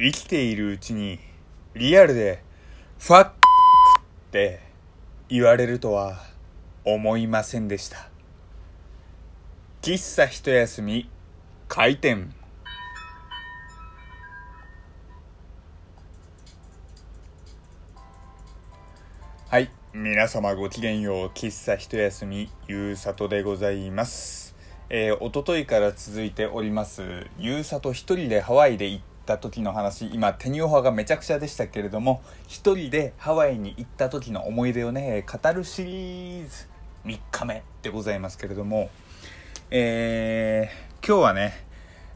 生きているうちにリアルでファックって言われるとは思いませんでした。喫茶一休み開店。はい皆様ごきげんよう。喫茶一休みゆうさとでございます。えー、一昨日から続いております。ゆうさと一人でハワイで行った時の話今テニオハがめちゃくちゃでしたけれども一人でハワイに行った時の思い出をね語るシリーズ3日目でございますけれどもえー、今日はね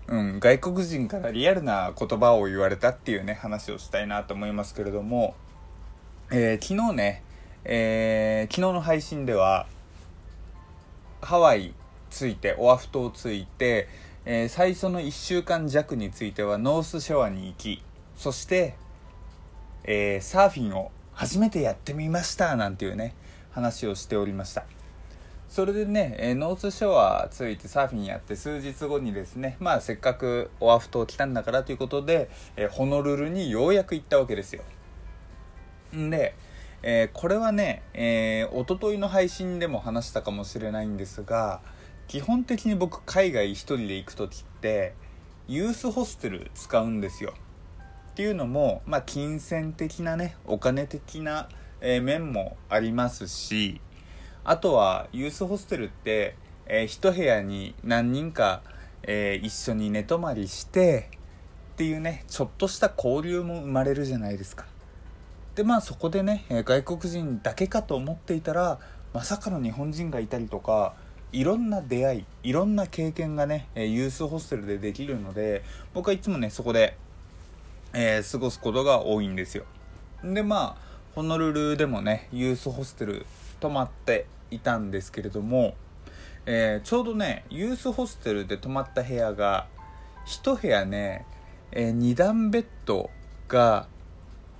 うん、外国人からリアルな言葉を言われたっていうね話をしたいなと思いますけれども、えー、昨日ね、えー、昨日の配信ではハワイついてオアフ島ついて、えー、最初の1週間弱についてはノースショアに行きそして、えー、サーフィンを初めてやってみましたなんていうね話をしておりました。それでね、えー、ノースショアついてサーフィンやって数日後にですねまあせっかくオアフ島来たんだからということで、えホノルルにようやく行ったわけですよ。んでえ、これはね、えー、一昨日の配信でも話したかもしれないんですが、基本的に僕海外一人で行く時ってユースホステル使うんですよ。っていうのもまあ金銭的なねお金的な、え、面もありますしあとはユースホステルって、えー、一部屋に何人か、えー、一緒に寝泊まりしてっていうねちょっとした交流も生まれるじゃないですか。でまあそこでね外国人だけかと思っていたらまさかの日本人がいたりとかいろんな出会いいろんな経験がねユースホステルでできるので僕はいつもねそこで、えー、過ごすことが多いんですよ。でまあホノルルでもねユースホステル泊まっていたんですけれども、えー、ちょうどねユースホステルで泊まった部屋が1部屋ね、えー、2段ベッドが、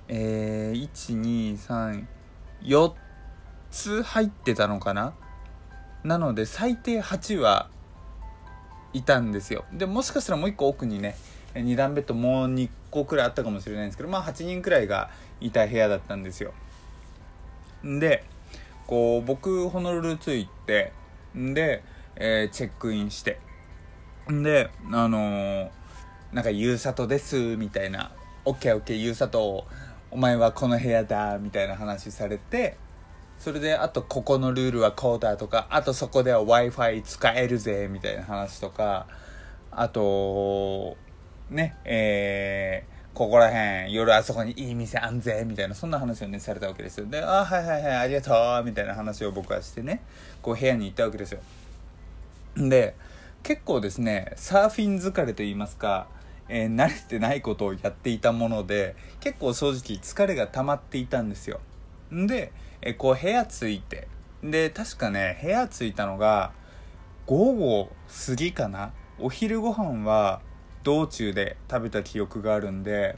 えー、1234つ入ってたのかななので最低8はいたんですよ。でもしかしたらもう1個奥にね2段ベッドもう2個くらいあったかもしれないんですけどまあ8人くらいがいた部屋だったんですよ。でこう僕ホノルル着いてで、えー、チェックインしてであのー、なんか「ゆうさとです」みたいな「OKOK ゆうさとお前はこの部屋だ」みたいな話されてそれであとここのルールはこうだとかあとそこでは w i f i 使えるぜみたいな話とかあとねえー、ここら辺夜あそこにいい店あんぜみたいなそんな話をねされたわけですよ。であはいはいはいありがとうみたいな話を僕はしてねこう部屋に行ったわけですよ。で結構ですねサーフィン疲れと言いますかえー、慣れてないことをやっていたもので結構正直疲れが溜まっていたんですよ。でえこう部屋着いて。で確かね部屋着いたのが午後過ぎかな。お昼ご飯は道中で食べた記憶があるんで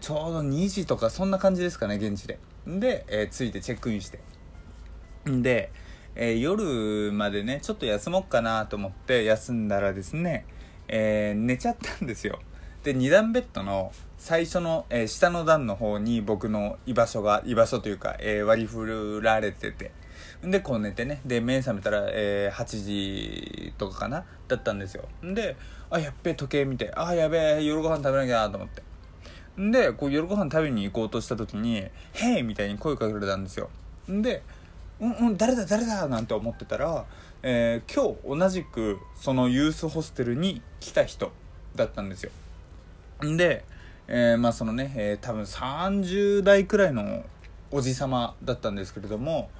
ちょうど2時とかそんな感じですかね現地で。で、えー、着いてチェックインして。で、えー、夜までねちょっと休もうかなと思って休んだらですね、えー、寝ちゃったんですよ。で2段ベッドの最初の、えー、下の段の方に僕の居場所が居場所というか、えー、割り振られてて。でこう寝てね。で目覚めたら、えー、8時とかかな？だったんですよ。であやっべえ時計見て。あやべえ夜ご飯食べなきゃと思って。でこう夜ご飯食べに行こうとした時に「へい!」みたいに声かけられたんですよ。で「うんうん誰だ誰だ!」なんて思ってたら、えー、今日同じくそのユースホステルに来た人だったんですよ。んでえー、まあそのね、えー、多分30代くらいのおじさまだったんですけれども、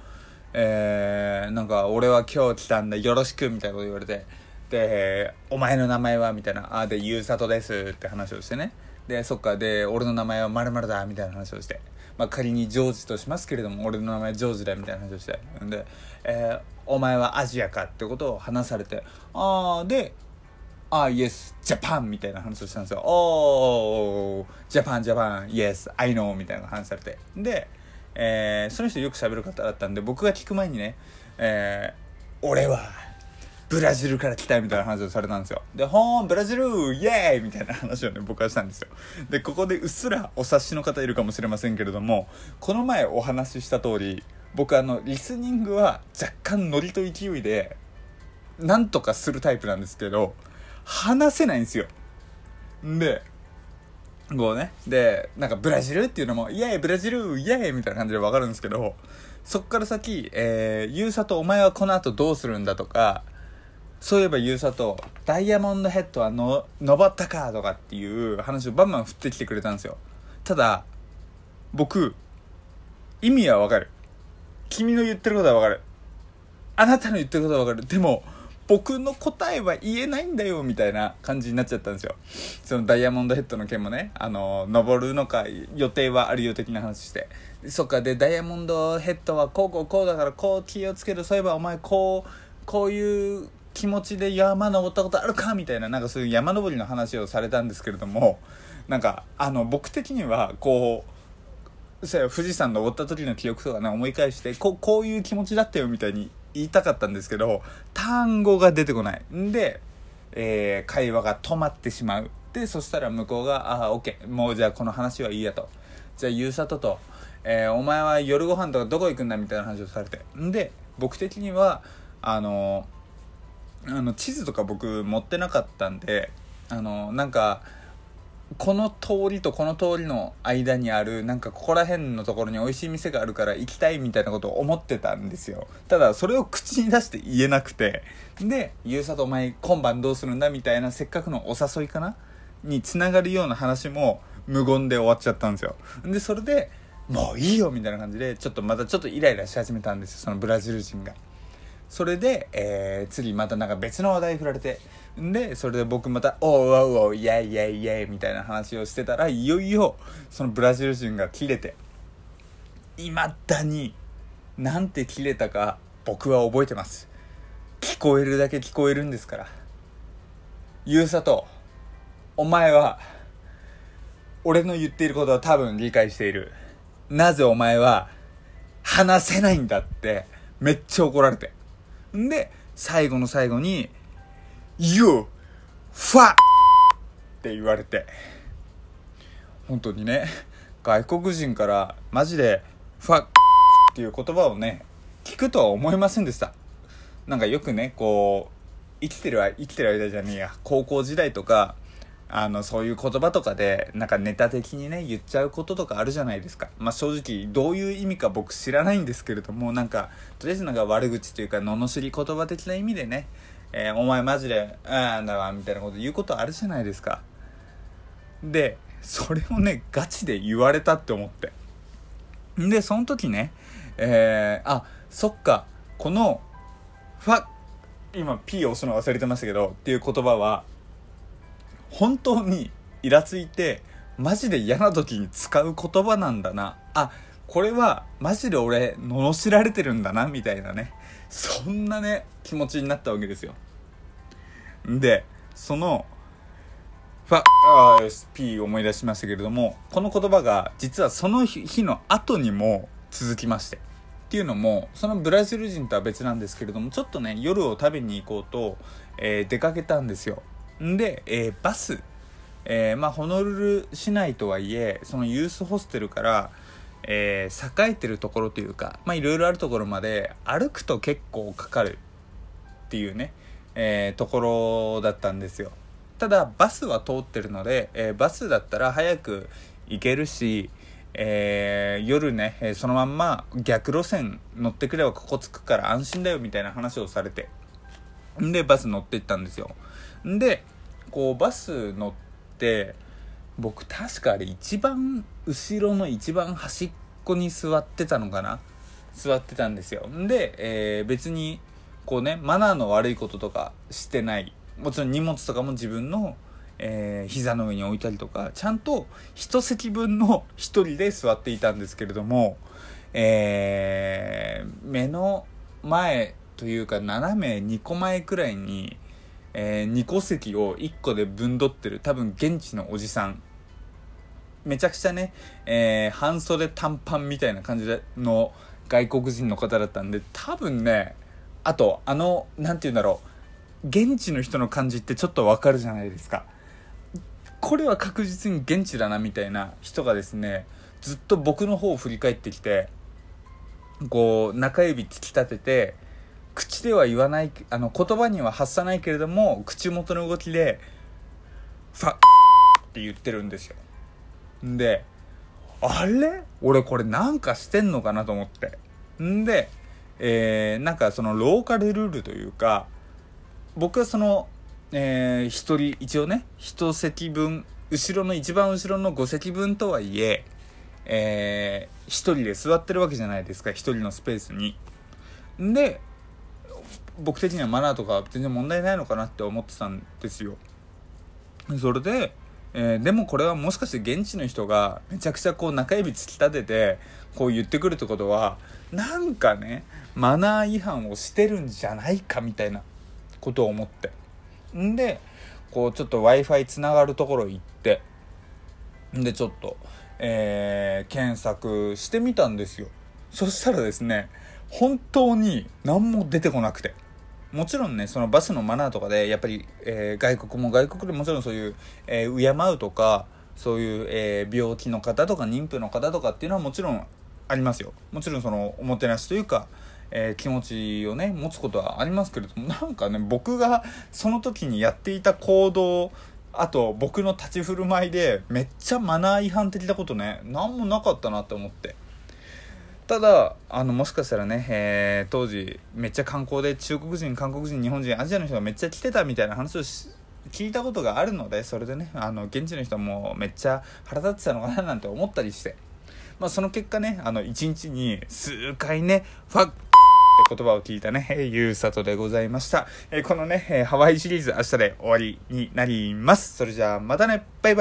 えー、なんか俺は今日来たんだよろしくみたいなこと言われてでお前の名前はみたいなあでゆうさとですって話をしてね。でそっかで俺の名前はまるだみたいな話をして。まあ仮にジョージとしますけれども俺の名前ジョージだみたいな話をして。んで、えー、お前はアジアかってことを話されてああでああ、 yes、Japan みたいな話をしたんですよ。おー、 Japan、Japan、yes、I know みたいな話されて。で、えー、その人よく喋る方だったんで、僕が聞く前にね、えー、俺は、ブラジルから来たみたいな話をされたんですよ。で、ほーん、ブラジルイエーイみたいな話をね、僕はしたんですよ。で、ここでうっすらお察しの方いるかもしれませんけれども、この前お話しした通り、僕あの、リスニングは若干ノリと勢いで、なんとかするタイプなんですけど、話せないんですよ。で、こうね。で、なんかブラジルっていうのも、イエーイブラジルイエーイみたいな感じでわかるんですけど、そっから先、えー、ゆうさとお前はこの後どうするんだとか、そういえばゆうさと、ダイヤモンドヘッドはの、登ったかとかっていう話をバンバン振ってきてくれたんですよ。ただ、僕、意味はわかる。君の言ってることはわかる。あなたの言ってることはわかる。でも、僕の答えは言えないんだよみたいな感じになっちゃったんですよ。そのダイヤモンドヘッドの件もねあの登るのか予定はあるよ的な話して。そっかでダイヤモンドヘッドはこうこうこうだからこう気をつける。そういえばお前こうこういう気持ちで山登ったことあるかみたいな。なんかそういう山登りの話をされたんですけれどもなんかあの僕的にはこう富士山登った時の記憶とかね思い返してここういう気持ちだったよみたいに言いたかったんですけど単語が出てこない。んで、えー、会話が止まってしまう。でそしたら向こうが「ああ OK もうじゃあこの話はいいや」と「じゃあゆうさとと、えー、お前は夜ご飯とかどこ行くんだ」みたいな話をされて。んで僕的にはあのあの地図とか僕持ってなかったんであのなんかこの通りとこの通りの間にあるなんかここら辺のところに美味しい店があるから行きたいみたいなことを思ってたんですよ。ただそれを口に出して言えなくて。で「ゆうさとお前今晩どうするんだ?」みたいなせっかくのお誘いかな？につながるような話も無言で終わっちゃったんですよ。でそれでもういいよみたいな感じでちょっとまたちょっとイライラし始めたんですよそのブラジル人が。それで、えー、次またなんか別の話題振られてでそれで僕また「おうおうおうイェイイェイイェイ」みたいな話をしてたらいよいよそのブラジル人が切れていまだになんて切れたか僕は覚えてます。聞こえるだけ聞こえるんですから。ゆうさとお前は俺の言っていることは多分理解している。なぜお前は話せないんだってめっちゃ怒られて。んで最後の最後に You! ファって言われて本当にね外国人からマジでファっていう言葉をね聞くとは思いませんでしたなんかよくねこう生きてる生きてる間じゃねえや高校時代とかあのそういう言葉とかでなんかネタ的にね言っちゃうこととかあるじゃないですかまあ正直どういう意味か僕知らないんですけれどもなんかとりあえずなんか悪口というか罵り言葉的な意味でねえー、お前マジで、あんだわ、みたいなこと言うことあるじゃないですか。で、それをね、ガチで言われたって思って。んで、その時ね、えー、あ、そっか、この、ファ、今 P を押すの忘れてましたけど、っていう言葉は、本当にイラついて、マジで嫌な時に使う言葉なんだな。あ、これはマジで俺、罵られてるんだな、みたいなね。そんなね気持ちになったわけですよでそのファあ P 思い出しましたけれどもこの言葉が実はその日の後にも続きましてっていうのもそのブラジル人とは別なんですけれどもちょっとね夜を食べに行こうと、えー、出かけたんですよんで、えー、バス、えー、まあホノルル市内とはいえそのユースホステルからえー、栄えてるところというかいろいろあるところまで歩くと結構かかるっていうね、え、ところだったんですよ。ただバスは通ってるので、え、バスだったら早く行けるし、えー、夜ね、えそのまんま逆路線乗ってくればここ着くから安心だよみたいな話をされてんでバス乗って行ったんですよ。でこうバス乗って僕確かあれ一番後ろの一番端っこに座ってたのかな？座ってたんですよ。で、えー、別にこうねマナーの悪いこととかしてない。もちろん荷物とかも自分の、えー、膝の上に置いたりとかちゃんと一席分の一人で座っていたんですけれども、えー、目の前というか斜め2個前くらいにえー、2個席を1個で分取ってる多分現地のおじさん。めちゃくちゃね、えー、半袖短パンみたいな感じの外国人の方だったんで多分ねあとあの何て言うんだろう現地の人の感じってちょっとわかるじゃないですか。これは確実に現地だなみたいな人がですねずっと僕の方を振り返ってきてこう中指突き立てて口では言わないあの言葉には発さないけれども口元の動きで「ファッ」って言ってるんですよ。であれ？俺これなんかしてんのかなと思って。んでえー、なんかそのローカルルールというか僕はそのえー、一人一応ね一席分後ろの一番後ろの5席分とはいええー、一人で座ってるわけじゃないですか一人のスペースに。で僕的にはマナーとか全然問題ないのかなって思ってたんですよ。それで、えー、でもこれはもしかして現地の人がめちゃくちゃこう中指突き立ててこう言ってくるってことはなんかねマナー違反をしてるんじゃないかみたいなことを思って。んでこうちょっと w i f i つながるところ行ってんでちょっと、えー、検索してみたんですよ。そしたらですね本当に何も出てこなくて。もちろんねそのバスのマナーとかでやっぱり、えー、外国も外国でもちろんそういう、えー、敬うとかそういう、えー、病気の方とか妊婦の方とかっていうのはもちろんありますよ。もちろんそのおもてなしというかえ、気持ちをね持つことはありますけれどもなんかね僕がその時にやっていた行動あと僕の立ち振る舞いでめっちゃマナー違反的なことね何もなかったなって思って。ただあのもしかしたらね、えー、当時めっちゃ観光で中国人韓国人日本人アジアの人がめっちゃ来てたみたいな話を聞いたことがあるのでそれでねあの現地の人もめっちゃ腹立ってたのかななんて思ったりしてまあその結果ねあの1日に数回ねファッって言葉を聞いたね、ゆうさとでございました。えこのね、ハワイシリーズ明日で終わりになります。それじゃあまたね、バイバイ。